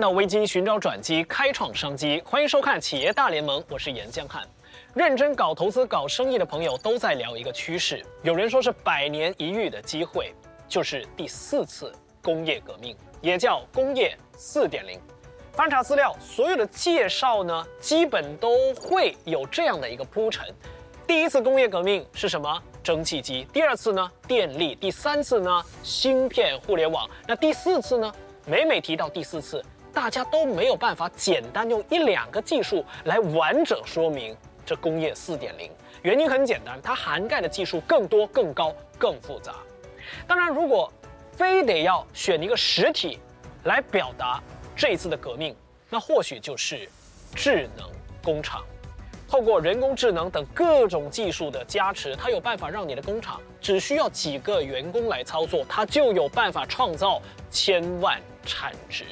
看到危机，寻找转机，开创商机。欢迎收看《企业大联盟》，我是严江汉。认真搞投资、搞生意的朋友都在聊一个趋势，有人说是百年一遇的机会，就是第四次工业革命，也叫工业四点零。翻查资料，所有的介绍呢，基本都会有这样的一个铺陈。第一次工业革命是什么？蒸汽机。第二次呢？电力。第三次呢？芯片、互联网。那第四次呢？每每提到第四次，大家都没有办法简单用一两个技术来完整说明这工业四点零。原因很简单，它涵盖的技术更多、更高、更复杂。当然，如果非得要选一个实体来表达这一次的革命，那或许就是智能工厂。透过人工智能等各种技术的加持，它有办法让你的工厂只需要几个员工来操作，它就有办法创造千万产值。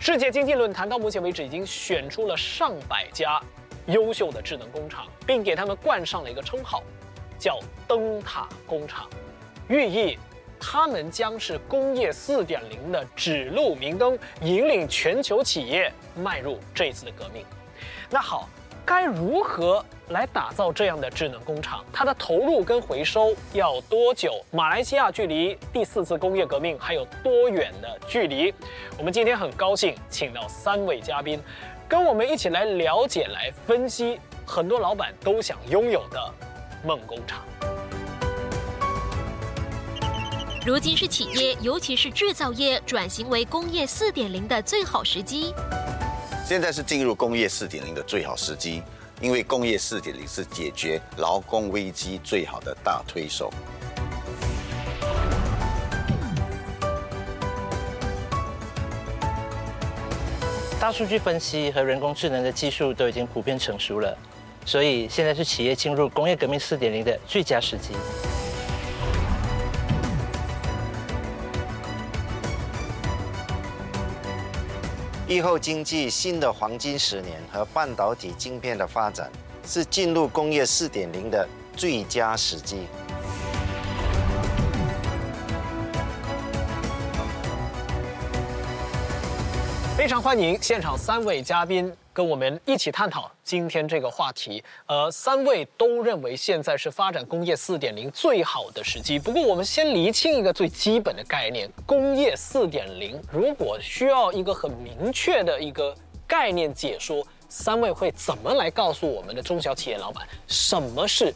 世界经济论坛到目前为止已经选出了上百家优秀的智能工厂，并给他们冠上了一个称号，叫“灯塔工厂”，寓意他们将是工业4.0的指路明灯，引领全球企业迈入这一次的革命。那好。该如何来打造这样的智能工厂？它的投入跟回收要多久？马来西亚距离第四次工业革命还有多远的距离？我们今天很高兴请到三位嘉宾，跟我们一起来了解、来分析很多老板都想拥有的梦工厂。如今是企业，尤其是制造业转型为工业四点零的最好时机。现在是进入工业四点零的最好时机，因为工业四点零是解决劳工危机最好的大推手。大数据分析和人工智能的技术都已经普遍成熟了，所以现在是企业进入工业革命四点零的最佳时机。疫后经济新的黄金十年和半导体晶片的发展，是进入工业四点零的最佳时机。非常欢迎现场三位嘉宾跟我们一起探讨今天这个话题。呃，三位都认为现在是发展工业四点零最好的时机。不过，我们先厘清一个最基本的概念：工业四点零如果需要一个很明确的一个概念解说，三位会怎么来告诉我们的中小企业老板什么是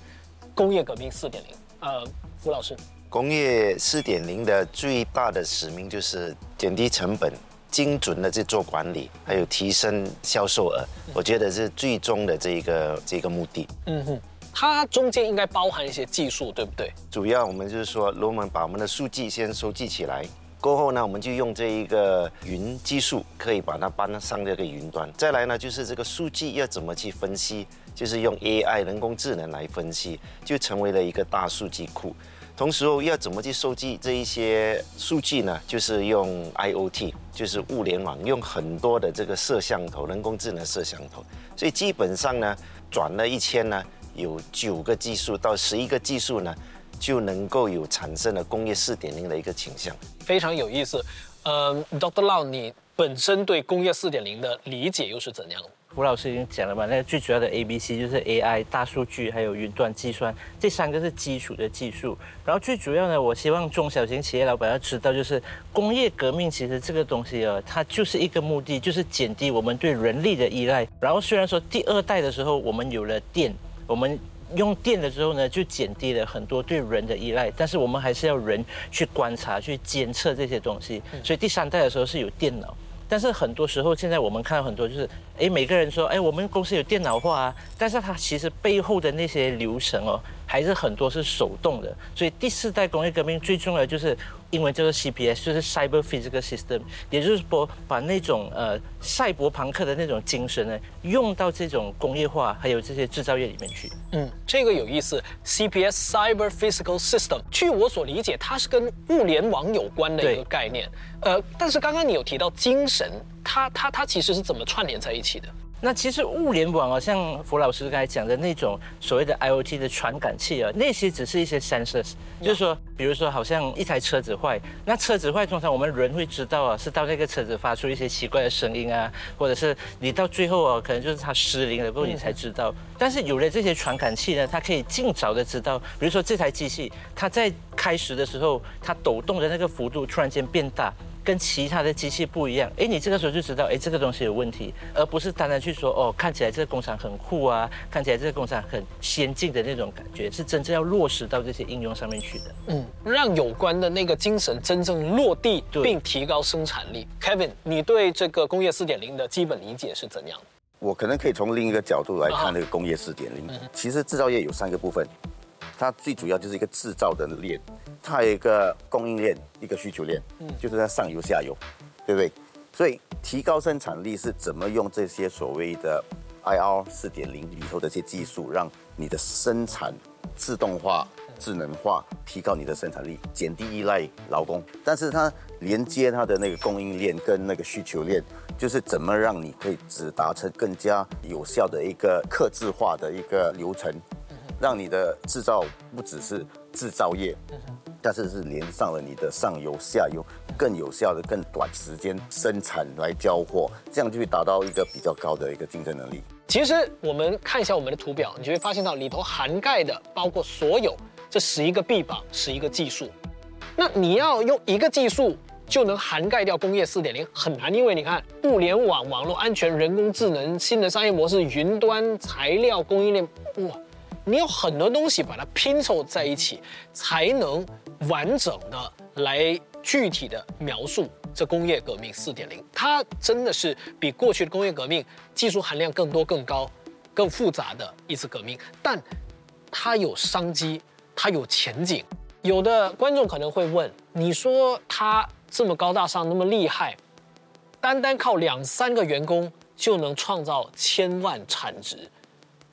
工业革命四点零？呃，吴老师，工业四点零的最大的使命就是减低成本。精准的去做管理，还有提升销售额，我觉得是最终的这一个这个目的。嗯哼，它中间应该包含一些技术，对不对？主要我们就是说如，我们把我们的数据先收集起来，过后呢，我们就用这一个云技术，可以把它搬上这个云端。再来呢，就是这个数据要怎么去分析，就是用 AI 人工智能来分析，就成为了一个大数据库。同时要怎么去收集这一些数据呢？就是用 IOT，就是物联网，用很多的这个摄像头，人工智能摄像头。所以基本上呢，转了一圈呢，有九个技术到十一个技术呢，就能够有产生了工业四点零的一个倾向。非常有意思。嗯，Dr. Lau，你本身对工业四点零的理解又是怎样？胡老师已经讲了嘛，那个最主要的 A、B、C 就是 AI、大数据还有云端计算，这三个是基础的技术。然后最主要呢，我希望中小型企业老板要知道，就是工业革命其实这个东西啊，它就是一个目的，就是减低我们对人力的依赖。然后虽然说第二代的时候我们有了电，我们用电的时候呢，就减低了很多对人的依赖，但是我们还是要人去观察、去监测这些东西。所以第三代的时候是有电脑。但是很多时候，现在我们看到很多就是，哎，每个人说，哎，我们公司有电脑化啊，但是它其实背后的那些流程哦。还是很多是手动的，所以第四代工业革命最重要的就是英文叫做 CPS，就是 Cyber Physical System，也就是说把那种呃赛博朋克的那种精神呢，用到这种工业化还有这些制造业里面去。嗯，这个有意思，CPS Cyber Physical System，据我所理解，它是跟物联网有关的一个概念。呃，但是刚刚你有提到精神，它它它其实是怎么串联在一起的？那其实物联网啊，像福老师刚才讲的那种所谓的 IOT 的传感器啊，那些只是一些 sensors，就是说，比如说好像一台车子坏，那车子坏通常我们人会知道啊，是到那个车子发出一些奇怪的声音啊，或者是你到最后啊，可能就是它失灵了，不过你才知道。但是有了这些传感器呢，它可以尽早的知道，比如说这台机器它在开始的时候，它抖动的那个幅度突然间变大。跟其他的机器不一样，哎，你这个时候就知道，哎，这个东西有问题，而不是单单去说，哦，看起来这个工厂很酷啊，看起来这个工厂很先进的那种感觉，是真正要落实到这些应用上面去的。嗯，让有关的那个精神真正落地，并提高生产力。Kevin，你对这个工业四点零的基本理解是怎样的？我可能可以从另一个角度来看这个工业四点零。其实制造业有三个部分，它最主要就是一个制造的链。它有一个供应链，一个需求链，嗯，就是在上游、下游，对不对？所以提高生产力是怎么用这些所谓的 I R 四点零里头的一些技术，让你的生产自动化、智能化，提高你的生产力，减低依赖劳工。但是它连接它的那个供应链跟那个需求链，就是怎么让你可以只达成更加有效的一个刻字化的一个流程，让你的制造不只是制造业。但是是连上了你的上游、下游，更有效的、更短时间生产来交货，这样就会达到一个比较高的一个竞争能力。其实我们看一下我们的图表，你就会发现到里头涵盖的包括所有这十一个臂膀、十一个技术。那你要用一个技术就能涵盖掉工业四点零很难，因为你看物联网、网络安全、人工智能、新的商业模式、云端、材料供应链，哇！你有很多东西把它拼凑在一起，才能完整的来具体的描述这工业革命四点零。它真的是比过去的工业革命技术含量更多、更高、更复杂的一次革命，但它有商机，它有前景。有的观众可能会问：你说它这么高大上、那么厉害，单单靠两三个员工就能创造千万产值？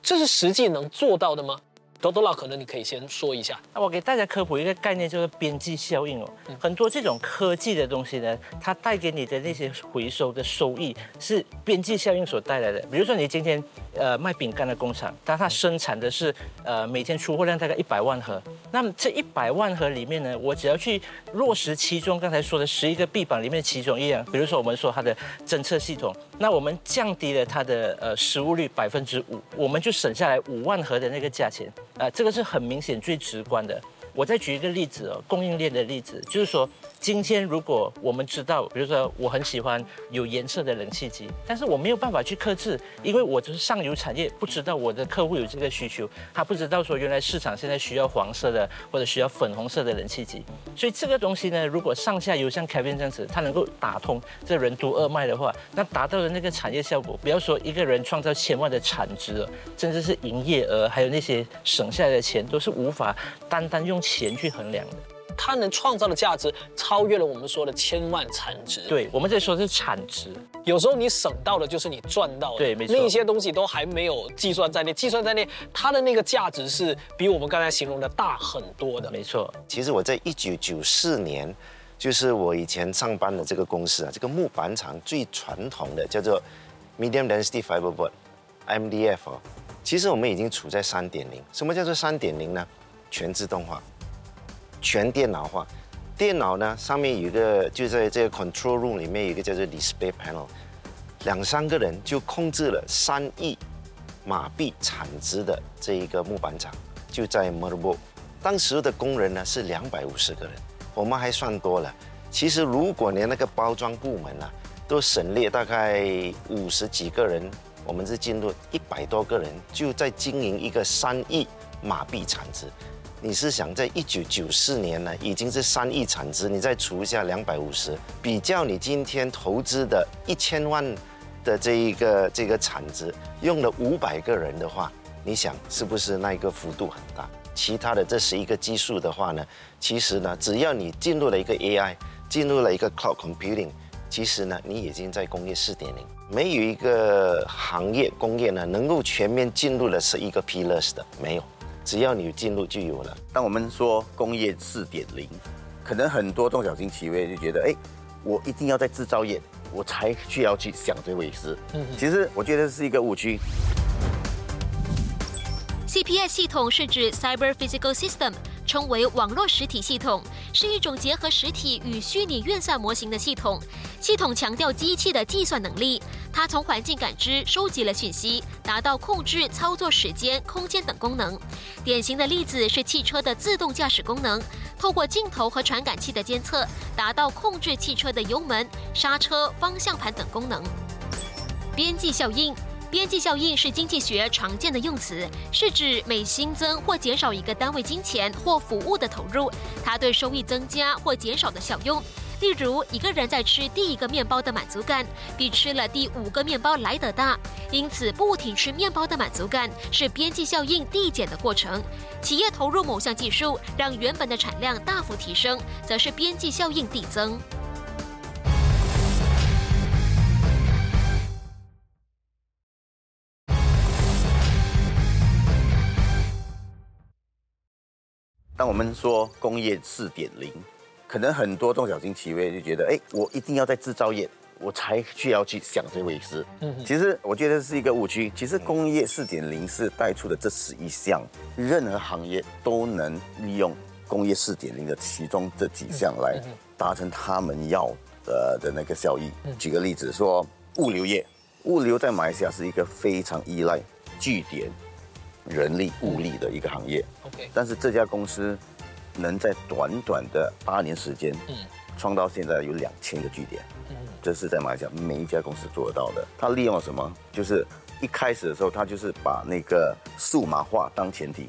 这是实际能做到的吗？多多老，可能你可以先说一下。那我给大家科普一个概念，就是边际效应哦。很多这种科技的东西呢，它带给你的那些回收的收益是边际效应所带来的。比如说，你今天呃卖饼干的工厂，但它生产的是呃每天出货量大概一百万盒，那么这一百万盒里面呢，我只要去落实其中刚才说的十一个臂膀里面其中一样，比如说我们说它的侦测系统，那我们降低了它的呃食物率百分之五，我们就省下来五万盒的那个价钱。啊，这个是很明显、最直观的。我再举一个例子哦，供应链的例子，就是说。今天如果我们知道，比如说我很喜欢有颜色的冷气机，但是我没有办法去克制，因为我就是上游产业，不知道我的客户有这个需求，他不知道说原来市场现在需要黄色的或者需要粉红色的冷气机，所以这个东西呢，如果上下游像 Kevin 这样子，他能够打通这人督二脉的话，那达到的那个产业效果，不要说一个人创造千万的产值，甚至是营业额，还有那些省下来的钱，都是无法单单用钱去衡量的。它能创造的价值超越了我们说的千万产值。对，我们在说的是产值。有时候你省到的，就是你赚到的。对，没错。那些东西都还没有计算在内，计算在内，它的那个价值是比我们刚才形容的大很多的。没错。其实我在一九九四年，就是我以前上班的这个公司啊，这个木板厂最传统的叫做 Medium Density Fiberboard，MDF 哦。其实我们已经处在三点零。什么叫做三点零呢？全自动化。全电脑化，电脑呢上面有一个，就在这个 control room 里面有一个叫做 display panel，两三个人就控制了三亿马币产值的这一个木板厂，就在 m o t h e r b o a r d 当时的工人呢是两百五十个人，我们还算多了。其实如果连那个包装部门呢都省略大概五十几个人，我们是进入一百多个人，就在经营一个三亿马币产值。你是想在一九九四年呢，已经是三亿产值，你再除一下两百五十，比较你今天投资的一千万的这一个这个产值，用了五百个人的话，你想是不是那一个幅度很大？其他的这十一个基数的话呢，其实呢，只要你进入了一个 AI，进入了一个 Cloud Computing，其实呢，你已经在工业四点零。没有一个行业工业呢，能够全面进入的是一个 Pillars 的，没有。只要你进入就有了。当我们说工业四点零，可能很多中小型企业就觉得，哎，我一定要在制造业，我才需要去想这回事。嗯，其实我觉得是一个误区。CPS 系统是指 Cyber Physical System，称为网络实体系统，是一种结合实体与虚拟运算模型的系统。系统强调机器的计算能力，它从环境感知收集了讯息，达到控制操作时间、空间等功能。典型的例子是汽车的自动驾驶功能，透过镜头和传感器的监测，达到控制汽车的油门、刹车、方向盘等功能。边际效应。边际效应是经济学常见的用词，是指每新增或减少一个单位金钱或服务的投入，它对收益增加或减少的效用。例如，一个人在吃第一个面包的满足感比吃了第五个面包来得大，因此不停吃面包的满足感是边际效应递减的过程。企业投入某项技术，让原本的产量大幅提升，则是边际效应递增。当我们说工业四点零，可能很多中小型企业就觉得，哎，我一定要在制造业，我才需要去想这回事。嗯，其实我觉得是一个误区。其实工业四点零是带出的这十一项，任何行业都能利用工业四点零的其中这几项来达成他们要的的那个效益。举个例子说，物流业，物流在马来西亚是一个非常依赖据点。人力物力的一个行业，OK，但是这家公司能在短短的八年时间，嗯，创到现在有两千个据点，嗯，这是在马来西亚每一家公司做得到的。他利用了什么？就是一开始的时候，他就是把那个数码化当前提，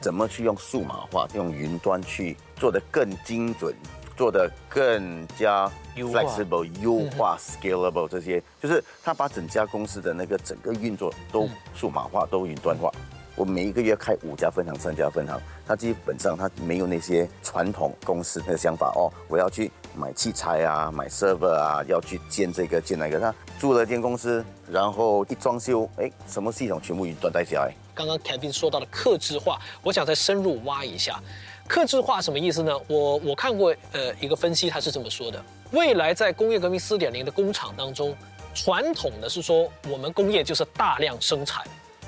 怎么去用数码化，用云端去做得更精准，做的更加 flexible、优化、scalable 这些，就是他把整家公司的那个整个运作都数码化、都云端化。我每一个月开五家分行、三家分行，他基本上他没有那些传统公司的想法哦。我要去买器材啊，买 server 啊，要去建这个建那个。他租了一间公司，然后一装修，哎，什么系统全部云端带起来。刚刚凯宾说到的克制化，我想再深入挖一下，克制化什么意思呢？我我看过呃一个分析，他是这么说的：未来在工业革命四点零的工厂当中，传统的是说我们工业就是大量生产。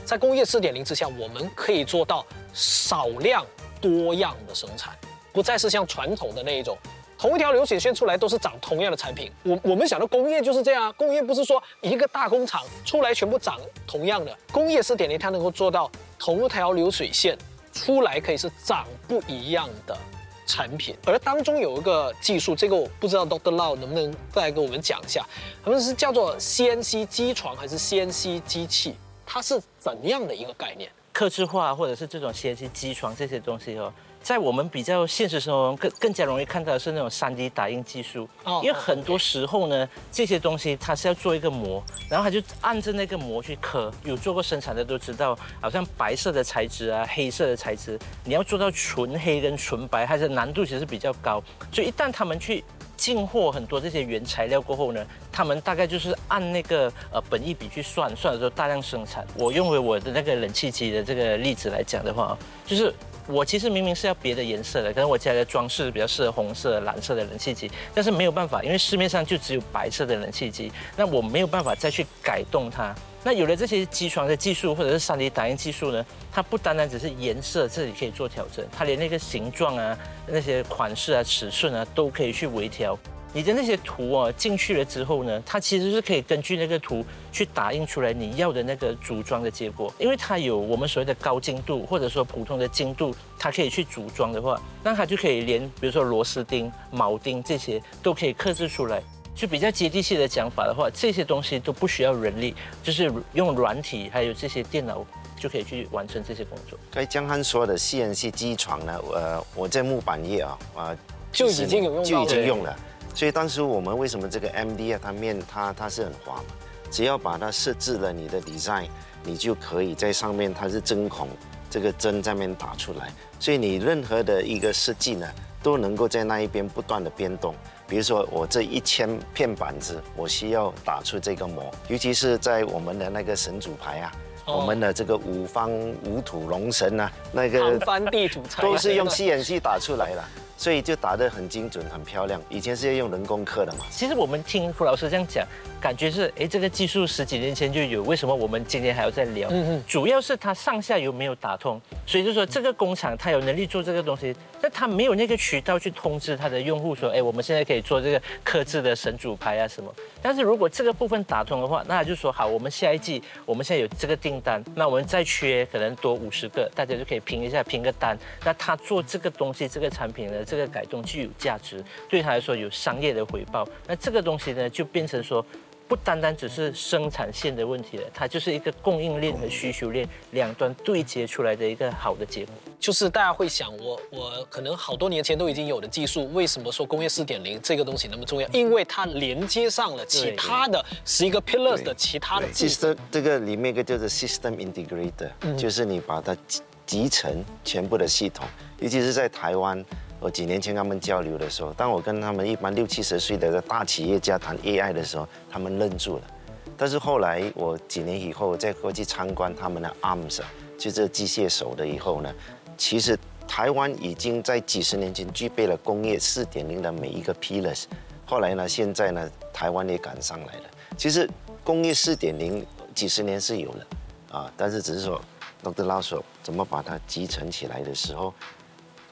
在工业四点零之下，我们可以做到少量多样的生产，不再是像传统的那一种，同一条流水线出来都是长同样的产品。我我们想的工业就是这样啊，工业不是说一个大工厂出来全部长同样的。工业四点零它能够做到同一条流水线出来可以是长不一样的产品，而当中有一个技术，这个我不知道 Doctor Lau 能不能再跟我们讲一下，他们是叫做 CNC 机床还是 CNC 机器？它是怎样的一个概念？刻制化或者是这种 CNC 机床这些东西哦，在我们比较现实生活中更更加容易看到的是那种 3D 打印技术。哦。因为很多时候呢，这些东西它是要做一个模，然后它就按着那个模去刻。有做过生产的都知道，好像白色的材质啊，黑色的材质，你要做到纯黑跟纯白，它的难度其实比较高。所以一旦他们去进货很多这些原材料过后呢，他们大概就是按那个呃本一笔去算，算的时候大量生产。我用回我的那个冷气机的这个例子来讲的话，就是我其实明明是要别的颜色的，可能我家的装饰比较适合红色、蓝色的冷气机，但是没有办法，因为市面上就只有白色的冷气机，那我没有办法再去改动它。那有了这些机床的技术或者是 3D 打印技术呢，它不单单只是颜色这里可以做调整，它连那个形状啊、那些款式啊、尺寸啊都可以去微调。你的那些图啊进去了之后呢，它其实是可以根据那个图去打印出来你要的那个组装的结果，因为它有我们所谓的高精度或者说普通的精度，它可以去组装的话，那它就可以连比如说螺丝钉、铆钉这些都可以刻制出来。就比较接地气的讲法的话，这些东西都不需要人力，就是用软体还有这些电脑就可以去完成这些工作。该江汉说的 CNC 机床呢，呃，我在木板业啊，啊，就已经有用，就已经用了。所以当时我们为什么这个 MD 啊，它面它它是很滑嘛，只要把它设置了你的 design，你就可以在上面它是针孔，这个针上面打出来，所以你任何的一个设计呢，都能够在那一边不断的变动。比如说，我这一千片板子，我需要打出这个模，尤其是在我们的那个神主牌啊，我们的这个五方五土龙神啊，那个翻地主都是用吸眼器打出来的。所以就打得很精准、很漂亮。以前是要用人工刻的嘛。其实我们听胡老师这样讲，感觉是，哎，这个技术十几年前就有，为什么我们今天还要再聊？嗯嗯。主要是它上下游没有打通，所以就说这个工厂它有能力做这个东西，但它没有那个渠道去通知它的用户说，哎，我们现在可以做这个刻制的神主牌啊什么。但是如果这个部分打通的话，那就说好，我们下一季我们现在有这个订单，那我们再缺可能多五十个，大家就可以拼一下，拼个单。那他做这个东西，这个产品呢？这个改动具有价值，对他来说有商业的回报。那这个东西呢，就变成说，不单单只是生产线的问题了，它就是一个供应链和需求链两端对接出来的一个好的结果。就是大家会想，我我可能好多年前都已经有的技术，为什么说工业四点零这个东西那么重要？因为它连接上了其他的十一个 pillars 的其他的。system 这个里面一个叫做 system integrator，就是你把它集集成全部的系统，尤其是在台湾。我几年前跟他们交流的时候，当我跟他们一般六七十岁的大企业家谈 AI 的时候，他们愣住了。但是后来我几年以后再过去参观他们的 ARMS，就这机械手的以后呢，其实台湾已经在几十年前具备了工业四点零的每一个 pillars。后来呢，现在呢，台湾也赶上来了。其实工业四点零几十年是有了啊，但是只是说 Dr. l a s o 怎么把它集成起来的时候。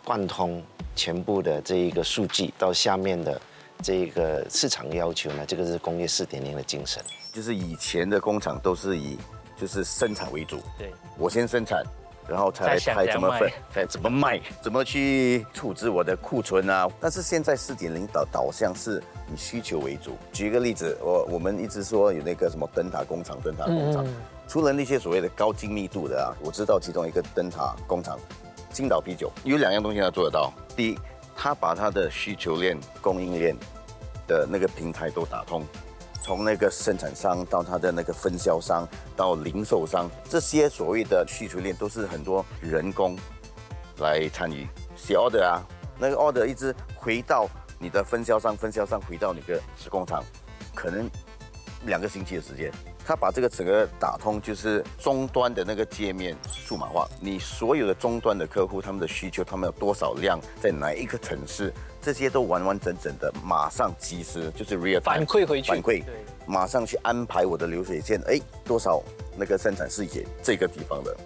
贯通全部的这一个数据到下面的这一个市场要求呢，这个是工业四点零的精神。就是以前的工厂都是以就是生产为主，对我先生产，然后才才怎么分，才怎么卖，怎么去处置我的库存啊。但是现在四点零导导向是以需求为主。举一个例子，我我们一直说有那个什么灯塔工厂，灯塔工厂，除了那些所谓的高精密度的啊，我知道其中一个灯塔工厂。青岛啤酒有两样东西他做得到。第一，他把他的需求链、供应链的那个平台都打通，从那个生产商到他的那个分销商到零售商，这些所谓的需求链都是很多人工来参与写 order 啊，那个 order 一直回到你的分销商，分销商回到你的工厂，可能两个星期的时间。他把这个整个打通，就是终端的那个界面数码化。你所有的终端的客户，他们的需求，他们有多少量，在哪一个城市，这些都完完整整的，马上及时就是 real 反馈回去，反馈，马上去安排我的流水线。哎，多少那个生产是给这个地方的，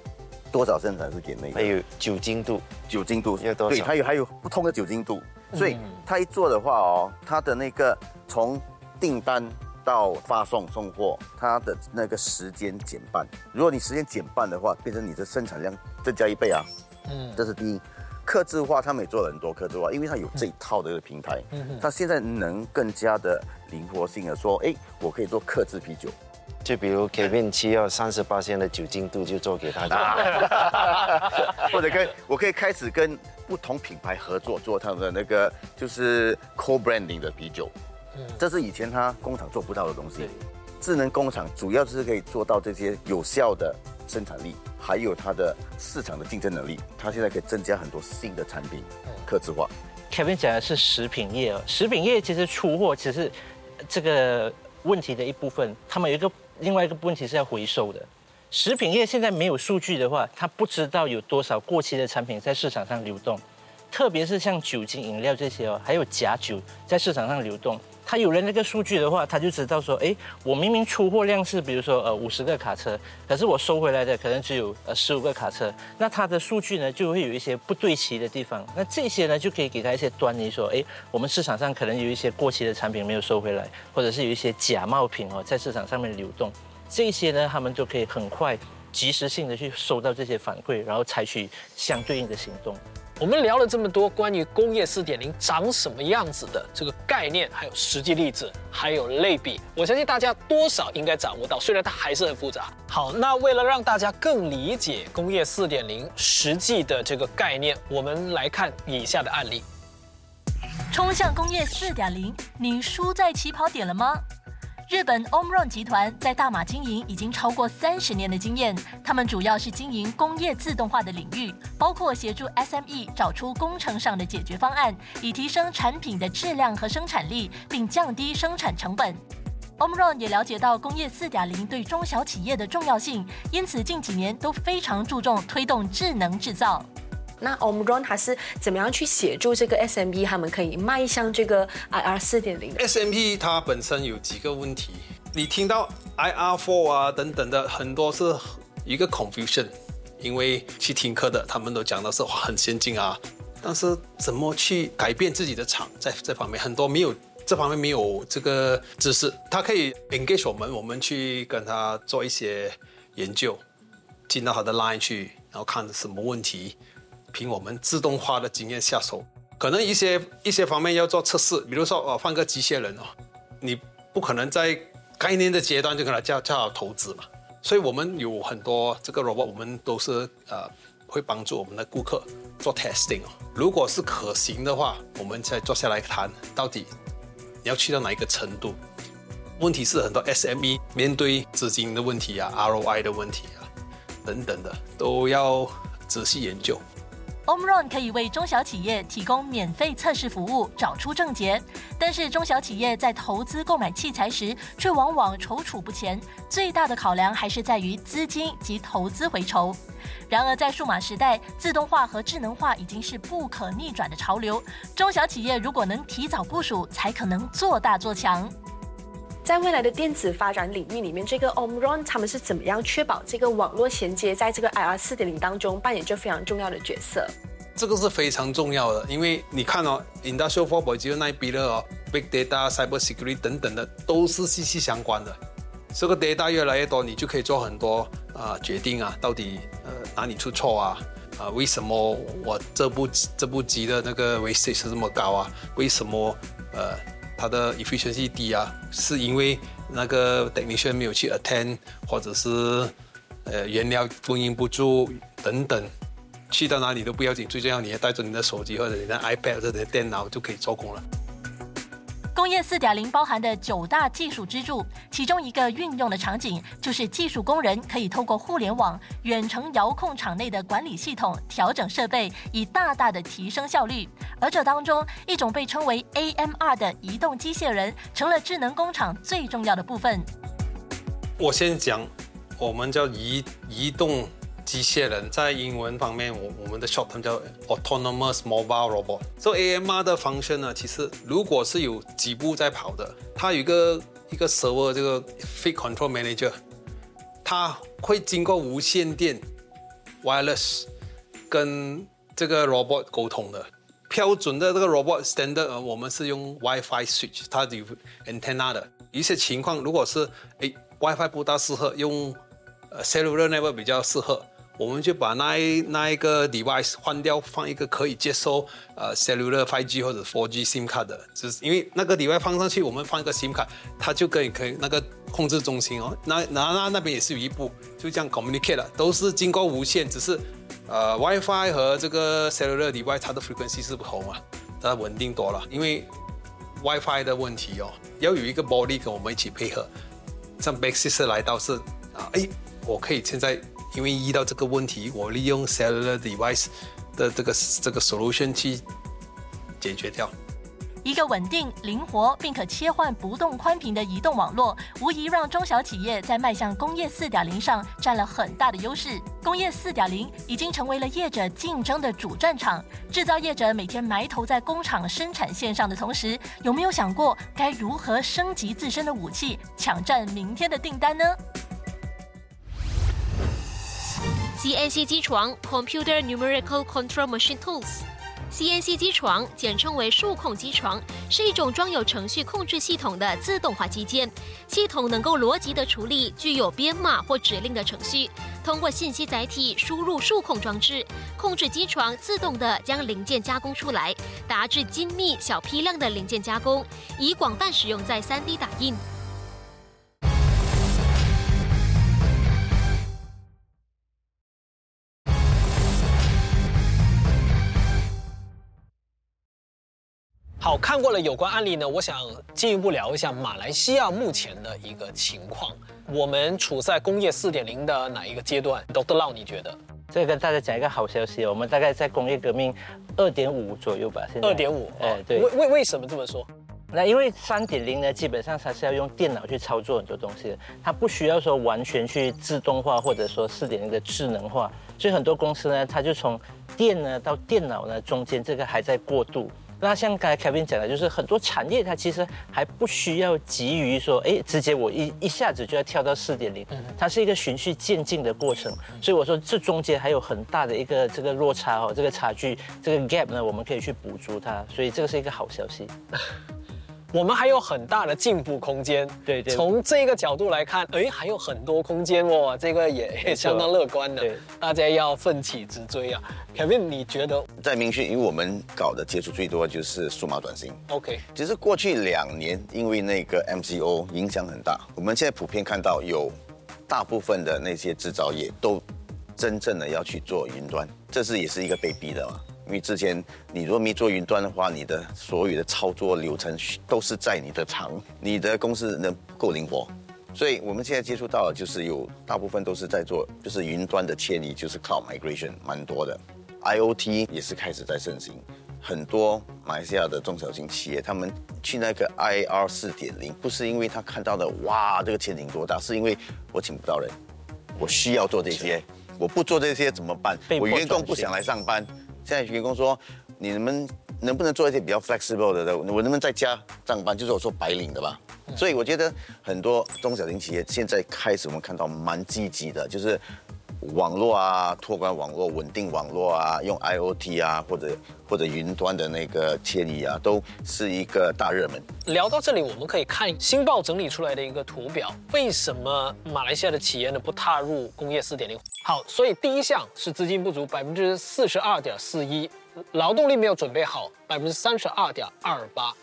多少生产是给那个？还有酒精度，酒精度要多少？对，它有还有不同的酒精度。所以他一做的话哦，他的那个从订单。到发送送货，它的那个时间减半。如果你时间减半的话，变成你的生产量增加一倍啊。嗯，这是第一。克制化，他们也做了很多克制化，因为它有这一套的平台。嗯它现在能更加的灵活性的说，哎，我可以做克制啤酒。就比如 Kevin 七要三十八的酒精度，就做给他。或者跟我可以开始跟不同品牌合作，做他们的那个就是 co-branding 的啤酒。这是以前他工厂做不到的东西。智能工厂主要就是可以做到这些有效的生产力，还有它的市场的竞争能力。它现在可以增加很多新的产品，客制化。Kevin 讲的是食品业哦，食品业其实出货其实这个问题的一部分，他们有一个另外一个问题是要回收的。食品业现在没有数据的话，他不知道有多少过期的产品在市场上流动，特别是像酒精饮料这些哦，还有假酒在市场上流动。他有了那个数据的话，他就知道说，哎，我明明出货量是比如说呃五十个卡车，可是我收回来的可能只有呃十五个卡车，那他的数据呢就会有一些不对齐的地方，那这些呢就可以给他一些端倪，说，哎，我们市场上可能有一些过期的产品没有收回来，或者是有一些假冒品哦在市场上面流动，这些呢他们就可以很快及时性的去收到这些反馈，然后采取相对应的行动。我们聊了这么多关于工业四点零长什么样子的这个概念，还有实际例子，还有类比，我相信大家多少应该掌握到。虽然它还是很复杂。好，那为了让大家更理解工业四点零实际的这个概念，我们来看以下的案例。冲向工业四点零，你输在起跑点了吗？日本 Omron 集团在大马经营已经超过三十年的经验，他们主要是经营工业自动化的领域，包括协助 SME 找出工程上的解决方案，以提升产品的质量和生产力，并降低生产成本。Omron 也了解到工业四点零对中小企业的重要性，因此近几年都非常注重推动智能制造。那 Omron 它是怎么样去协助这个 SMB 他们可以迈向这个 IR 四点零？SMP 它本身有几个问题，你听到 IR four 啊等等的很多是一个 confusion，因为去听课的他们都讲的是很先进啊，但是怎么去改变自己的厂，在这方面很多没有。这方面没有这个知识，他可以 engage 我们，我们去跟他做一些研究，进到他的 line 去，然后看什么问题，凭我们自动化的经验下手。可能一些一些方面要做测试，比如说哦换个机械人哦，你不可能在概念的阶段就跟他叫叫投资嘛。所以我们有很多这个 robot，我们都是呃会帮助我们的顾客做 testing 哦。如果是可行的话，我们再坐下来谈到底。你要去到哪一个程度？问题是很多 SME 面对资金的问题啊、ROI 的问题啊等等的，都要仔细研究。Omron 可以为中小企业提供免费测试服务，找出症结。但是中小企业在投资购买器材时，却往往踌躇不前。最大的考量还是在于资金及投资回酬。然而，在数码时代，自动化和智能化已经是不可逆转的潮流。中小企业如果能提早部署，才可能做大做强。在未来的电子发展领域里面，这个 Omron 他们是怎么样确保这个网络衔接在这个 IR 四点零当中扮演着非常重要的角色？这个是非常重要的，因为你看哦，Industrial 4.0那一批的哦，Big Data、Cyber Security 等等的都是息息相关的。这个 data 越来越多，你就可以做很多啊决定啊，到底呃哪里出错啊？啊，为什么我这部这部机的那个 r a t e 是这么高啊？为什么呃它的 efficiency 低啊？是因为那个 technician 没有去 attend，或者是呃原料供应不足等等，去到哪里都不要紧，最重要你要带着你的手机或者你的 iPad 或者你的电脑就可以做工了。工业四点零包含的九大技术支柱，其中一个运用的场景就是技术工人可以透过互联网远程遥控厂内的管理系统，调整设备，以大大的提升效率。而这当中，一种被称为 AMR 的移动机械人，成了智能工厂最重要的部分。我先讲，我们叫移移动。机械人在英文方面，我我们的 short term 叫 autonomous mobile robot。做 AMR 的 function 呢，其实如果是有几步在跑的，它有一个一个 server 这个 f e e control manager，它会经过无线电 wireless 跟这个 robot 沟通的。标准的这个 robot standard，我们是用 WiFi switch，它有 antenna 的。一些情况，如果是诶 WiFi 不大适合用，呃 cellular network 比较适合。我们就把那一那一个 device 换掉，放一个可以接收呃 cellular 5G 或者 4G SIM 卡的，就是因为那个 device 放上去，我们放一个 SIM 卡，它就可以可以那个控制中心哦，那那那那边也是有一部，就这样 communicate 了，都是经过无线，只是呃 WiFi 和这个 cellular device 它的 frequency 是不同嘛，它稳定多了，因为 WiFi 的问题哦，要有一个 body 跟我们一起配合，像 Basis 来到是啊，哎，我可以现在。因为遇到这个问题，我利用 cellular device 的这个这个 solution 去解决掉。一个稳定、灵活并可切换不动宽频的移动网络，无疑让中小企业在迈向工业四点零上占了很大的优势。工业四点零已经成为了业者竞争的主战场。制造业者每天埋头在工厂生产线上的同时，有没有想过该如何升级自身的武器，抢占明天的订单呢？CNC 机床 （Computer Numerical Control Machine Tools）。CNC 机床简称为数控机床，是一种装有程序控制系统的自动化机件。系统能够逻辑的处理具有编码或指令的程序，通过信息载体输入数控装置，控制机床自动地将零件加工出来，达至精密小批量的零件加工，以广泛使用在 3D 打印。好看过了有关案例呢，我想进一步聊一下马来西亚目前的一个情况。我们处在工业四点零的哪一个阶段？Dr. Lau，你觉得？这个跟大家讲一个好消息，我们大概在工业革命二点五左右吧。现在二点五，哎，对。为为为什么这么说？那因为三点零呢，基本上它是要用电脑去操作很多东西的，它不需要说完全去自动化或者说四点零的智能化，所以很多公司呢，它就从电呢到电脑呢中间这个还在过渡。那像刚才 Kevin 讲的，就是很多产业它其实还不需要急于说，哎，直接我一一下子就要跳到四点零，它是一个循序渐进的过程。所以我说这中间还有很大的一个这个落差哦，这个差距，这个 gap 呢，我们可以去补足它。所以这个是一个好消息。我们还有很大的进步空间。对对从这个角度来看，哎，还有很多空间哦，这个也也相当乐观的对。大家要奋起直追啊！Kevin，你觉得在明讯，因为我们搞的接触最多就是数码短信。OK？其实过去两年，因为那个 MCO 影响很大，我们现在普遍看到有大部分的那些制造业都真正的要去做云端，这是也是一个被逼的嘛。因为之前你如果没做云端的话，你的所有的操作流程都是在你的厂，你的公司能不够灵活，所以我们现在接触到的就是有大部分都是在做就是云端的迁移，就是 cloud migration 蛮多的，IOT 也是开始在盛行。很多马来西亚的中小型企业，他们去那个 IR 四点零，不是因为他看到的哇这个前景多大，是因为我请不到人，我需要做这些，我不做这些怎么办？我员工不想来上班，现在员工说你们能不能做一些比较 flexible 的，我能不能在家上班？就是我说白领的吧。所以我觉得很多中小型企业现在开始我们看到蛮积极的，就是网络啊、拓宽网络、稳定网络啊、用 IOT 啊，或者或者云端的那个迁移啊，都是一个大热门。聊到这里，我们可以看新报整理出来的一个图表，为什么马来西亚的企业呢不踏入工业四点零？好，所以第一项是资金不足，百分之四十二点四一，劳动力没有准备好，百分之三十二点二八。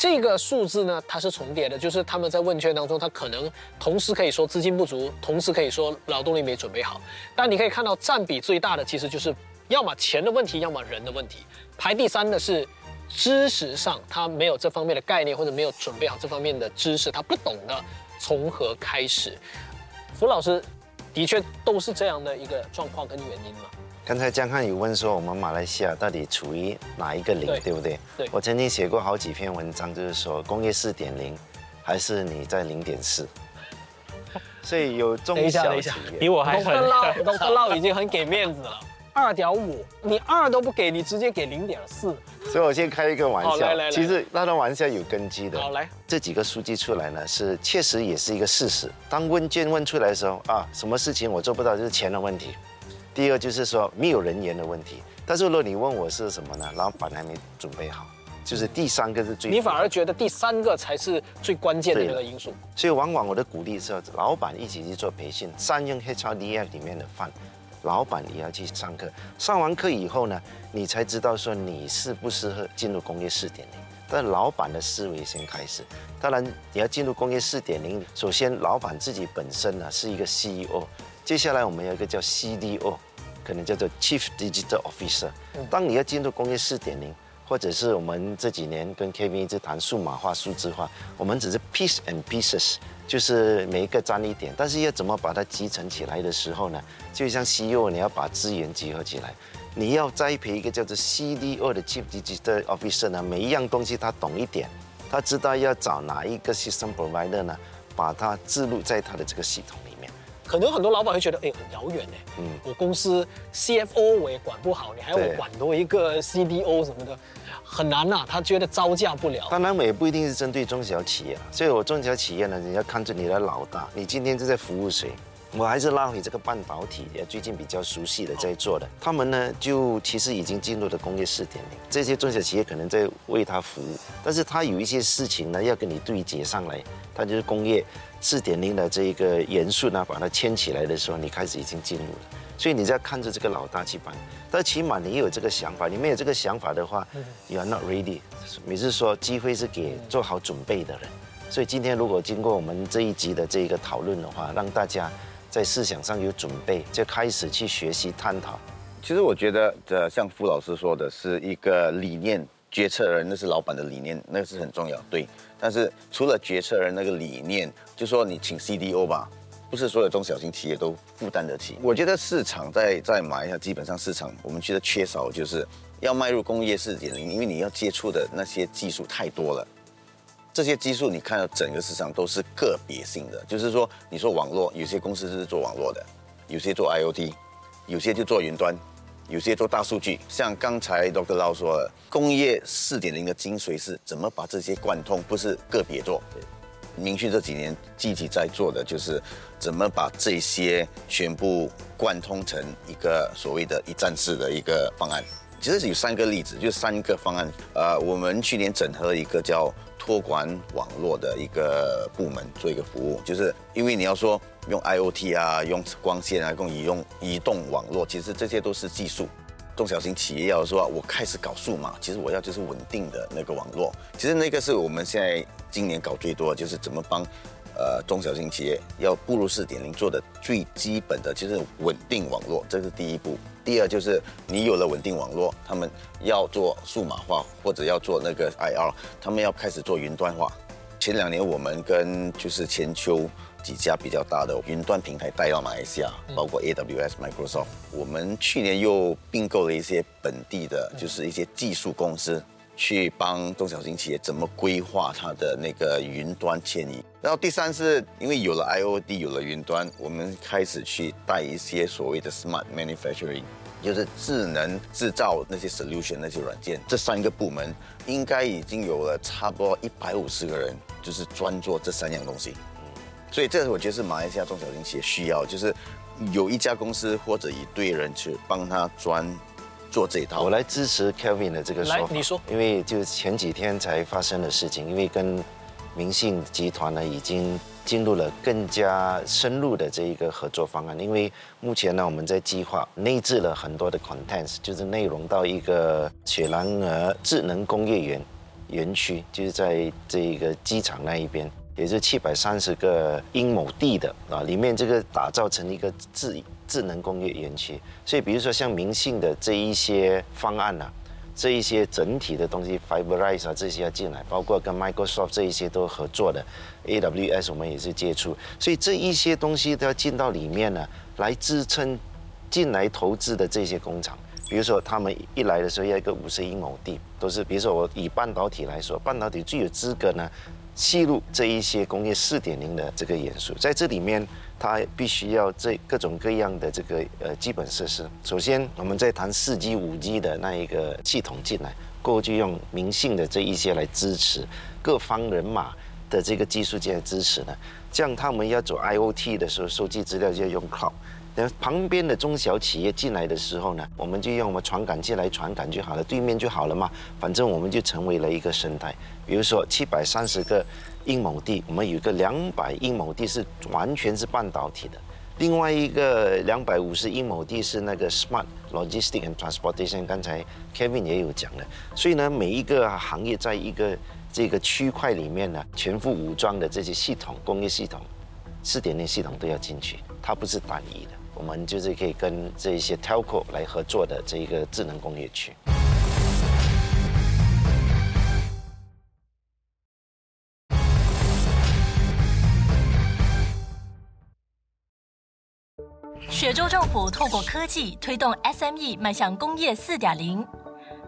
这个数字呢，它是重叠的，就是他们在问卷当中，他可能同时可以说资金不足，同时可以说劳动力没准备好。但你可以看到，占比最大的其实就是要么钱的问题，要么人的问题。排第三的是知识上他没有这方面的概念，或者没有准备好这方面的知识，他不懂得从何开始。福老师的确都是这样的一个状况跟原因嘛。刚才江汉有问说，我们马来西亚到底处于哪一个零，对对不对？对我曾经写过好几篇文章，就是说工业四点零，还是你在零点四？所以有中小企，比业，比我还狠。捞，东克捞已经很给面子了。二点五，你二都不给，你直接给零点四。所以我先开一个玩笑。来来来其实那段玩笑有根基的。好，来，这几个数据出来呢，是确实也是一个事实。当问卷问出来的时候啊，什么事情我做不到，就是钱的问题。第二就是说没有人员的问题。但是如果你问我是什么呢？老板还没准备好，就是第三个是最。你反而觉得第三个才是最关键的那个因素。所以往往我的鼓励是，老板一起去做培训，善用 HRDF 里面的饭，老板也要去上课。上完课以后呢，你才知道说你适不适合进入工业四点零。但老板的思维先开始，当然你要进入工业四点零，首先老板自己本身呢是一个 CEO，接下来我们有一个叫 CDO，可能叫做 Chief Digital Officer。当你要进入工业四点零，或者是我们这几年跟 Kevin 一直谈数码化、数字化，我们只是 piece and pieces，就是每一个沾一点，但是要怎么把它集成起来的时候呢？就像 CEO，你要把资源集合起来，你要栽培一个叫做 CDO 的 Chief Digital Officer 呢，每一样东西他懂一点，他知道要找哪一个 system provider 呢，把它置入在他的这个系统。可能很多老板会觉得，哎，很遥远哎，嗯我公司 CFO 我也管不好，你还要我管多一个 CDO 什么的，很难呐、他觉得招架不了。当然，我也不一定是针对中小企业啦，所以我中小企业呢，你要看着你的老大，你今天是在服务谁？我还是拉回这个半导体，也最近比较熟悉的在做的，他们呢就其实已经进入了工业四点零，这些中小企业可能在为他服务，但是他有一些事情呢要跟你对接上来，他就是工业四点零的这一个元素呢，把它牵起来的时候，你开始已经进入了。所以你在看着这个老大去办，但起码你有这个想法，你没有这个想法的话，you are not ready。每次说机会是给做好准备的人，所以今天如果经过我们这一集的这一个讨论的话，让大家在思想上有准备，就开始去学习探讨。其实我觉得，呃，像傅老师说的，是一个理念，决策人那是老板的理念，那是很重要，对。但是除了决策人那个理念，就说你请 CDO 吧，不是所有中小型企业都负担得起。我觉得市场在在马来西亚，基本上市场我们觉得缺少就是要迈入工业四点零，因为你要接触的那些技术太多了。这些技术你看到整个市场都是个别性的，就是说，你说网络，有些公司是做网络的，有些做 IOT，有些就做云端，有些做大数据。像刚才 Dr. 老说了，工业四点零的精髓是怎么把这些贯通，不是个别做。明讯这几年积极在做的就是怎么把这些全部贯通成一个所谓的一站式的一个方案。其实有三个例子，就三个方案。呃，我们去年整合了一个叫托管网络的一个部门做一个服务，就是因为你要说用 IOT 啊，用光纤啊，用移用移动网络，其实这些都是技术。中小型企业要说，我开始搞数码，其实我要就是稳定的那个网络。其实那个是我们现在今年搞最多，就是怎么帮。呃，中小型企业要步入四点零，做的最基本的就是稳定网络，这是第一步。第二就是你有了稳定网络，他们要做数码化或者要做那个 IR，他们要开始做云端化。前两年我们跟就是全球几家比较大的云端平台带到马来西亚，包括 AWS、Microsoft。我们去年又并购了一些本地的，就是一些技术公司。去帮中小型企业怎么规划它的那个云端迁移，然后第三是因为有了 IOD，有了云端，我们开始去带一些所谓的 smart manufacturing，就是智能制造那些 solution 那些软件，这三个部门应该已经有了差不多一百五十个人，就是专做这三样东西。所以这我觉得是马来西亚中小型企业需要，就是有一家公司或者一队人去帮他专。做这一套，我来支持 Kevin 的这个说法。你说，因为就前几天才发生的事情，因为跟明信集团呢已经进入了更加深入的这一个合作方案。因为目前呢，我们在计划内置了很多的 contents，就是内容到一个雪兰莪智能工业园园区，就是在这一个机场那一边。也是七百三十个英亩地的啊，里面这个打造成一个智智能工业园区。所以，比如说像明信的这一些方案呢，这一些整体的东西，Fiberize 啊这些要进来，包括跟 Microsoft 这一些都合作的，AWS 我们也是接触，所以这一些东西都要进到里面呢，来支撑进来投资的这些工厂。比如说他们一来的时候要一个五十英亩地，都是比如说我以半导体来说，半导体最有资格呢。记录这一些工业四点零的这个元素，在这里面，它必须要这各种各样的这个呃基本设施。首先，我们在谈四 G、五 G 的那一个系统进来，过去用明信的这一些来支持各方人马的这个技术进来支持呢。这样他们要走 IOT 的时候，收集资料就要用 Cloud。旁边的中小企业进来的时候呢，我们就用我们传感器来传感就好了，对面就好了嘛。反正我们就成为了一个生态。比如说七百三十个英亩地，我们有个两百英亩地是完全是半导体的，另外一个两百五十英亩地是那个 smart logistic and transportation。刚才 Kevin 也有讲了，所以呢，每一个行业在一个这个区块里面呢，全副武装的这些系统、工业系统、四点零系统都要进去，它不是单一的。我们就是可以跟这一些 telco 来合作的这一个智能工业区。雪州政府透过科技推动 SME 迈向工业四点零。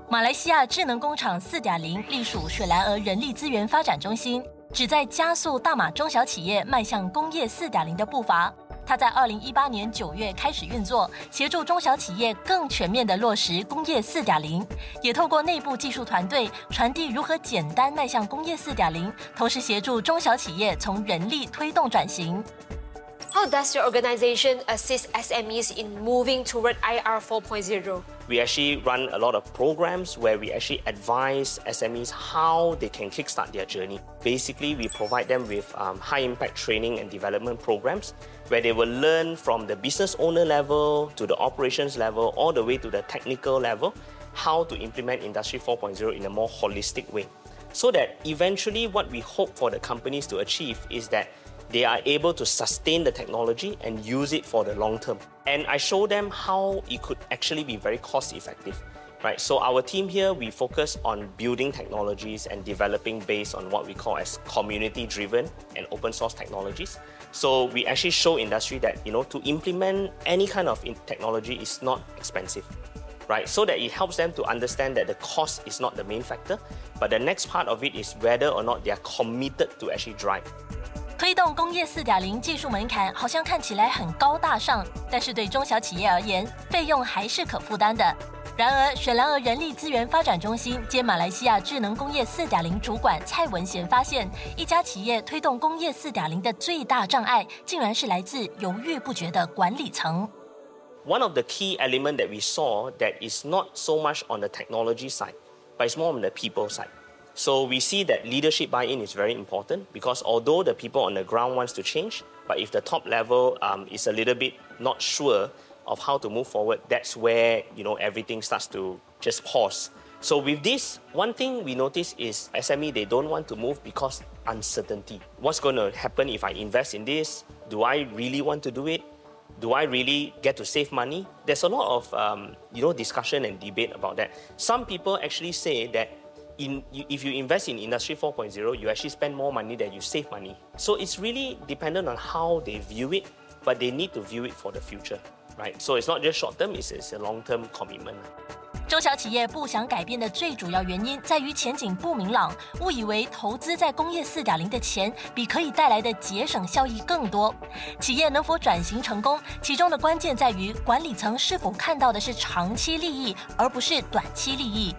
马来西亚智能工厂四点零隶属雪兰莪人力资源发展中心，旨在加速大马中小企业迈向工业四点零的步伐。他在二零一八年九月开始运作，协助中小企业更全面地落实工业四点零，也透过内部技术团队传递如何简单迈向工业四点零，同时协助中小企业从人力推动转型。How does your organization assist SMEs in moving toward IR 4.0? We actually run a lot of programs where we actually advise SMEs how they can kickstart their journey. Basically, we provide them with um, high impact training and development programs where they will learn from the business owner level to the operations level, all the way to the technical level, how to implement Industry 4.0 in a more holistic way. So that eventually, what we hope for the companies to achieve is that they are able to sustain the technology and use it for the long term. And I show them how it could actually be very cost effective. Right, so our team here we focus on building technologies and developing based on what we call as community driven and open source technologies. So we actually show industry that you know to implement any kind of technology is not expensive right? So that it helps them to understand that the cost is not the main factor, but the next part of it is whether or not they are committed to actually drive. 推动工业四点零技术门槛好像看起来很高大上，但是对中小企业而言，费用还是可负担的。然而，雪兰莪人力资源发展中心兼马来西亚智能工业四点零主管蔡文贤发现，一家企业推动工业四点零的最大障碍，竟然是来自犹豫不决的管理层。One of the key element that we saw that is not so much on the technology side, but it's more on the people side. So we see that leadership buy-in is very important because although the people on the ground wants to change, but if the top level um, is a little bit not sure of how to move forward, that's where you know everything starts to just pause. So with this, one thing we notice is SME they don't want to move because uncertainty. What's going to happen if I invest in this? Do I really want to do it? Do I really get to save money? There's a lot of um, you know discussion and debate about that. Some people actually say that in, if you invest in Industry 4.0, you actually spend more money than you save money. So it's really dependent on how they view it, but they need to view it for the future right? So it's not just short term; it's, it's a long term commitment. 中小企业不想改变的最主要原因在于前景不明朗，误以为投资在工业四点零的钱比可以带来的节省效益更多。企业能否转型成功，其中的关键在于管理层是否看到的是长期利益，而不是短期利益。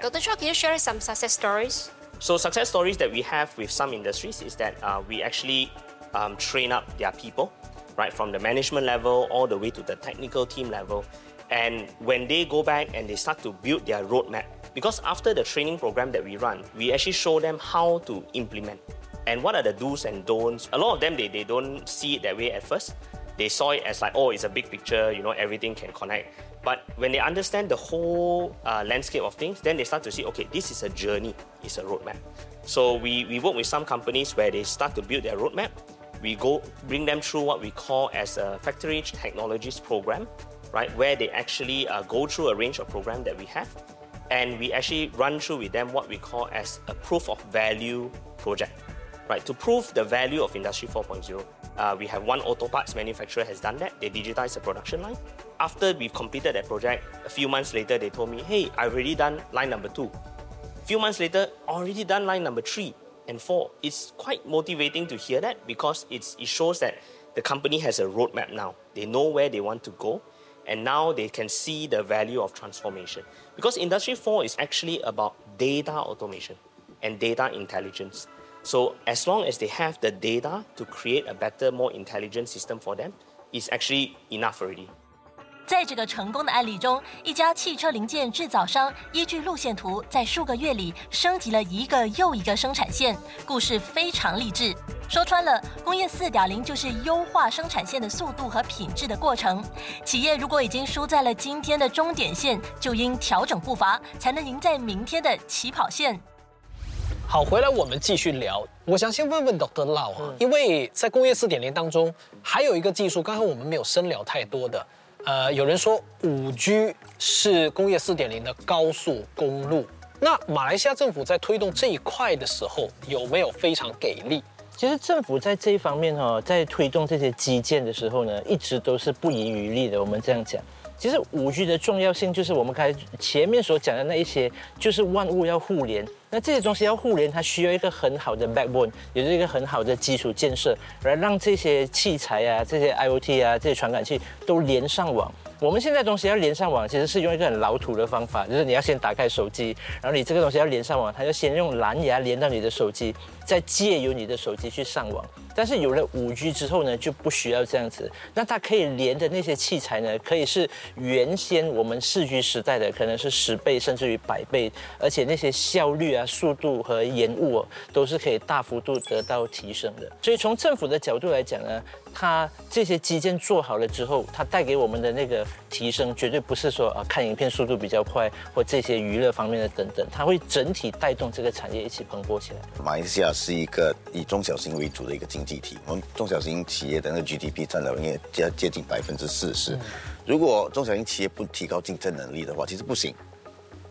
Dr. Chua, can you share some success stories? So success stories that we have with some industries is that uh, we actually um, train up their people right from the management level all the way to the technical team level. And when they go back and they start to build their roadmap, because after the training program that we run, we actually show them how to implement and what are the do's and don'ts. A lot of them they, they don't see it that way at first. They saw it as like, oh, it's a big picture, you know, everything can connect. But when they understand the whole uh, landscape of things, then they start to see, okay, this is a journey, it's a roadmap. So we, we work with some companies where they start to build their roadmap we go bring them through what we call as a factory technologies program, right, where they actually uh, go through a range of programs that we have, and we actually run through with them what we call as a proof of value project, right, to prove the value of Industry 4.0. Uh, we have one auto parts manufacturer has done that. They digitized the production line. After we've completed that project, a few months later, they told me, hey, I've already done line number two. A few months later, already done line number three and four. It's quite motivating to hear that because it's, it shows that the company has a roadmap now. They know where they want to go, and now they can see the value of transformation. Because Industry 4 is actually about data automation and data intelligence. So, as long as they have the data to create a better, more intelligent system for them, it's actually enough already. 在这个成功的案例中，一家汽车零件制造商依据路线图，在数个月里升级了一个又一个生产线。故事非常励志。说穿了，工业四点零就是优化生产线的速度和品质的过程。企业如果已经输在了今天的终点线，就应调整步伐，才能赢在明天的起跑线。好，回来我们继续聊。我想先问问 Dr. Lau 啊，因为在工业四点零当中，还有一个技术，刚刚我们没有深聊太多的。呃，有人说五 G 是工业四点零的高速公路。那马来西亚政府在推动这一块的时候，有没有非常给力？其实政府在这一方面哈，在推动这些基建的时候呢，一直都是不遗余力的。我们这样讲，其实五 G 的重要性就是我们开前面所讲的那一些，就是万物要互联。那这些东西要互联，它需要一个很好的 backbone，也是一个很好的基础建设，来让这些器材啊、这些 IOT 啊、这些传感器都连上网。我们现在东西要连上网，其实是用一个很老土的方法，就是你要先打开手机，然后你这个东西要连上网，它就先用蓝牙连到你的手机，再借由你的手机去上网。但是有了五 G 之后呢，就不需要这样子。那它可以连的那些器材呢，可以是原先我们四 G 时代的，可能是十倍甚至于百倍，而且那些效率啊、速度和延误都是可以大幅度得到提升的。所以从政府的角度来讲呢，它这些基建做好了之后，它带给我们的那个提升，绝对不是说啊看影片速度比较快或这些娱乐方面的等等，它会整体带动这个产业一起蓬勃起来。马来西亚是一个以中小型为主的一个经。济体，我们中小型企业的那个 GDP 占了应该接接近百分之四十。如果中小型企业不提高竞争能力的话，其实不行。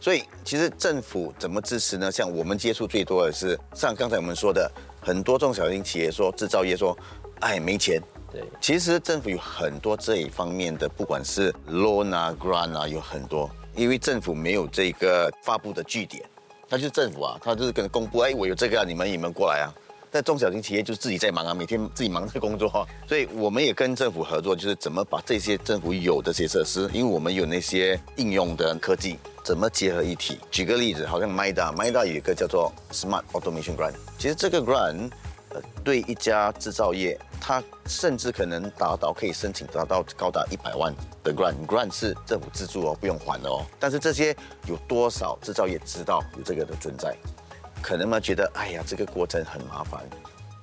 所以，其实政府怎么支持呢？像我们接触最多的是，像刚才我们说的，很多中小型企业说制造业说，哎，没钱，对，其实政府有很多这一方面的，不管是 loan 啊、grant 啊，有很多，因为政府没有这个发布的据点，他就是政府啊，他就是跟公布，哎，我有这个、啊，你们你们过来啊。但中小型企业就是自己在忙啊，每天自己忙在工作、所以我们也跟政府合作，就是怎么把这些政府有的这些设施，因为我们有那些应用的科技，怎么结合一体。举个例子，好像 m y d a m y d a 有一个叫做 Smart Automation Grant，其实这个 grant 呃对一家制造业，它甚至可能达到可以申请达到高达一百万的 grant，grant 是政府资助哦，不用还的哦。但是这些有多少制造业知道有这个的存在？可能嘛觉得，哎呀，这个过程很麻烦，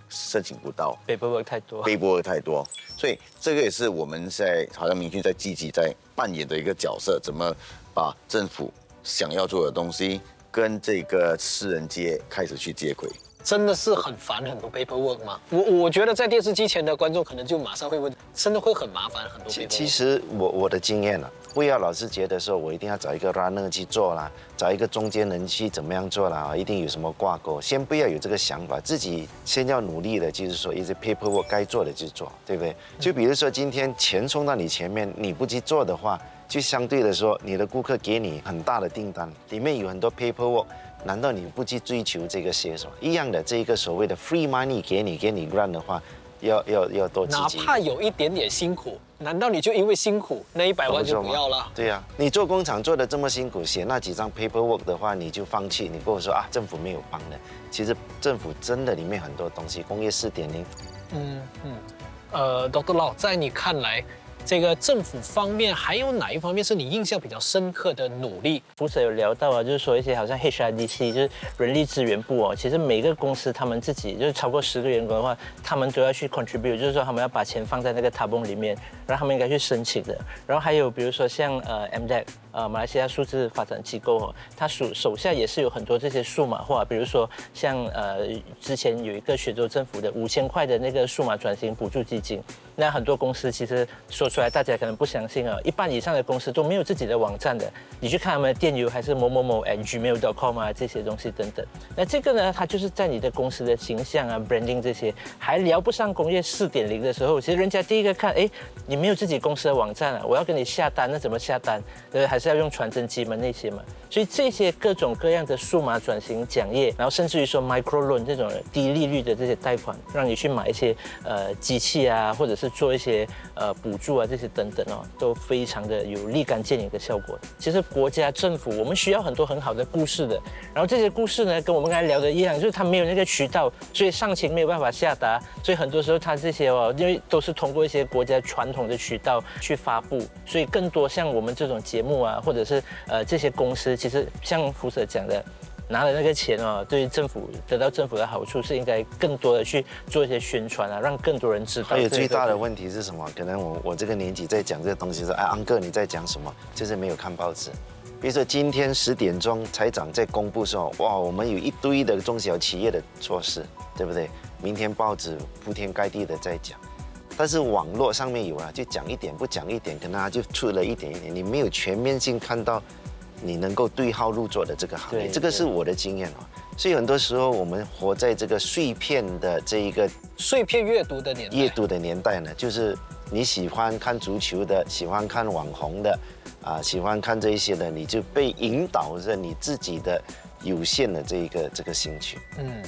申请不到，paperwork 太多，paperwork 太多，所以这个也是我们在好像明君在积极在扮演的一个角色，怎么把政府想要做的东西跟这个私人界开始去接轨。真的是很烦很多 paperwork 吗？我我觉得在电视机前的观众可能就马上会问，真的会很麻烦很多。其实我我的经验呢，不要老是觉得说我一定要找一个 runner 去做啦，找一个中间人去怎么样做啦，一定有什么挂钩。先不要有这个想法，自己先要努力的，就是说一些 paperwork 该做的去做，对不对？就比如说今天钱送到你前面，你不去做的话，就相对的说，你的顾客给你很大的订单，里面有很多 paperwork。难道你不去追求这个些什么一样的这一个所谓的 free money 给你给你 grant 的话，要要要多积极。哪怕有一点点辛苦，难道你就因为辛苦那一百万就不要了？对呀，你做工厂做的这么辛苦，写那几张 paperwork 的话，你就放弃？你跟我说啊，政府没有帮的，其实政府真的里面很多东西，工业四点零。嗯嗯，呃，Doctor Lau，在你看来？这个政府方面还有哪一方面是你印象比较深刻的努力？福舍有聊到啊，就是说一些好像 HRDC，就是人力资源部哦，其实每个公司他们自己就是超过十个员工的话，他们都要去 contribute，就是说他们要把钱放在那个 tabon 里面，然后他们应该去申请的。然后还有比如说像呃 MDEC，呃马来西亚数字发展机构哦，它属手下也是有很多这些数码化，比如说像呃之前有一个雪州政府的五千块的那个数码转型补助基金。那很多公司其实说出来，大家可能不相信啊。一半以上的公司都没有自己的网站的，你去看他们的电邮还是某某某 @gmail.com 啊这些东西等等。那这个呢，它就是在你的公司的形象啊、branding 这些还聊不上工业四点零的时候，其实人家第一个看，哎，你没有自己公司的网站啊，我要跟你下单，那怎么下单？对，还是要用传真机嘛那些嘛。所以这些各种各样的数码转型讲业，然后甚至于说 micro loan 这种低利率的这些贷款，让你去买一些呃机器啊，或者是。做一些呃补助啊，这些等等哦，都非常的有立竿见影的效果。其实国家政府我们需要很多很好的故事的，然后这些故事呢，跟我们刚才聊的一样，就是它没有那个渠道，所以上情没有办法下达，所以很多时候它这些哦，因为都是通过一些国家传统的渠道去发布，所以更多像我们这种节目啊，或者是呃这些公司，其实像福舍讲的。拿了那个钱哦，对于政府得到政府的好处是应该更多的去做一些宣传啊，让更多人知道。还有最大的问题是什么？可能我我这个年纪在讲这个东西是，哎，安哥你在讲什么？就是没有看报纸。比如说今天十点钟财长在公布说，哇，我们有一堆的中小企业的措施，对不对？明天报纸铺天盖地的在讲，但是网络上面有啊，就讲一点不讲一点，可能他就出了一点一点，你没有全面性看到。你能够对号入座的这个行业，这个是我的经验哦。所以很多时候我们活在这个碎片的这一个碎片阅读的年代阅读的年代呢，就是你喜欢看足球的，喜欢看网红的，啊，喜欢看这一些的，你就被引导着你自己的有限的这一个这个兴趣。嗯，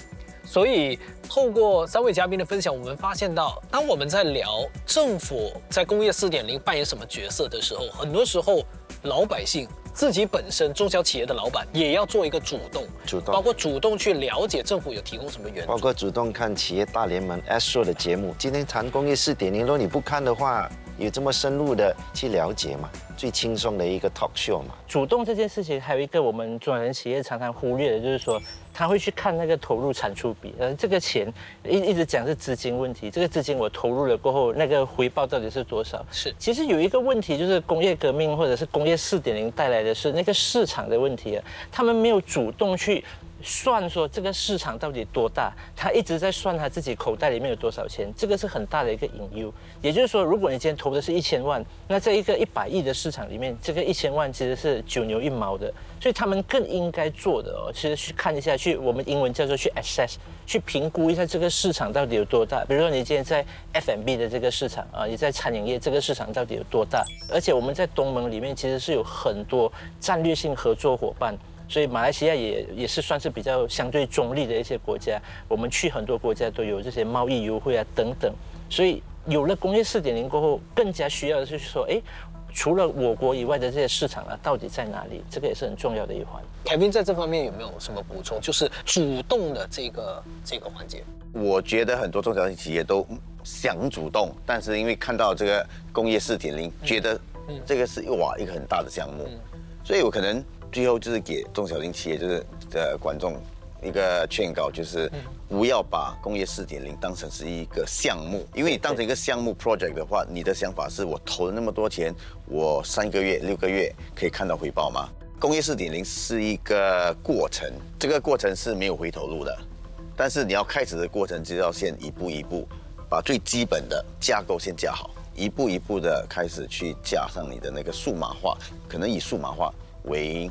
所以透过三位嘉宾的分享，我们发现到，当我们在聊政府在工业四点零扮演什么角色的时候，很多时候老百姓。自己本身中小企业的老板也要做一个主动，主动，包括主动去了解政府有提供什么援助，包括主动看企业大联盟 Astro 的节目。今天谈工业四点零，如果你不看的话，有这么深入的去了解嘛？最轻松的一个 talk show 嘛。主动这件事情，还有一个我们中小型企业常常忽略的，就是说他会去看那个投入产出比，呃，这个钱一一直讲是资金问题，这个资金我投入了过后，那个回报到底是多少？是，其实有一个问题就是工业革命或者是工业四点零带来的是那个市场的问题啊，他们没有主动去。算说这个市场到底多大，他一直在算他自己口袋里面有多少钱，这个是很大的一个隐忧。也就是说，如果你今天投的是一千万，那在一个一百亿的市场里面，这个一千万其实是九牛一毛的。所以他们更应该做的哦，其实去看一下，去我们英文叫做去 assess，去评估一下这个市场到底有多大。比如说你今天在 F M B 的这个市场啊，你在餐饮业这个市场到底有多大？而且我们在东盟里面其实是有很多战略性合作伙伴。所以马来西亚也也是算是比较相对中立的一些国家，我们去很多国家都有这些贸易优惠啊等等。所以有了工业四点零过后，更加需要的就是说，哎，除了我国以外的这些市场啊，到底在哪里？这个也是很重要的一环。凯宾在这方面有没有什么补充？就是主动的这个这个环节。我觉得很多中小型企业都想主动，但是因为看到这个工业四点零，觉得这个是哇一个很大的项目，所以我可能。最后就是给中小型企业，就是的观众一个劝告，就是不要把工业四点零当成是一个项目，因为你当成一个项目 project 的话，你的想法是我投了那么多钱，我三个月、六个月可以看到回报吗？工业四点零是一个过程，这个过程是没有回头路的，但是你要开始的过程就要先一步一步，把最基本的架构先架好，一步一步的开始去加上你的那个数码化，可能以数码化为。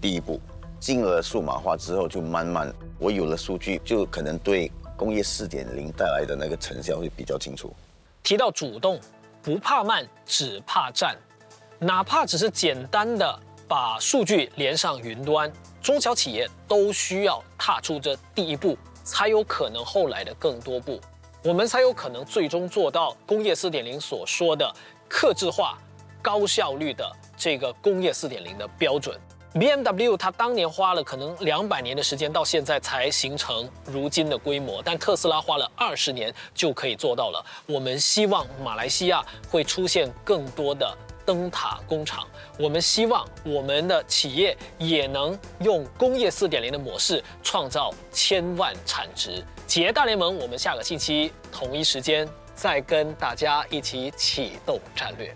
第一步，进了数码化之后，就慢慢我有了数据，就可能对工业四点零带来的那个成效会比较清楚。提到主动，不怕慢，只怕站，哪怕只是简单的把数据连上云端，中小企业都需要踏出这第一步，才有可能后来的更多步，我们才有可能最终做到工业四点零所说的克制化、高效率的这个工业四点零的标准。B M W 它当年花了可能两百年的时间，到现在才形成如今的规模，但特斯拉花了二十年就可以做到了。我们希望马来西亚会出现更多的灯塔工厂，我们希望我们的企业也能用工业四点零的模式创造千万产值。企业大联盟，我们下个星期同一时间再跟大家一起启动战略。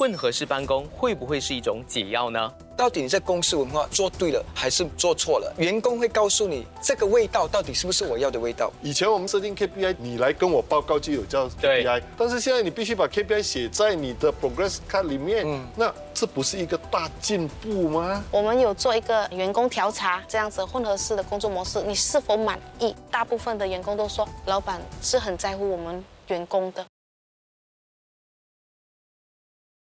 混合式办公会不会是一种解药呢？到底你在公司文化做对了还是做错了？员工会告诉你这个味道到底是不是我要的味道。以前我们设定 KPI，你来跟我报告就有叫 KPI，但是现在你必须把 KPI 写在你的 Progress Card 里面。嗯，那这不是一个大进步吗？我们有做一个员工调查，这样子混合式的工作模式，你是否满意？大部分的员工都说，老板是很在乎我们员工的。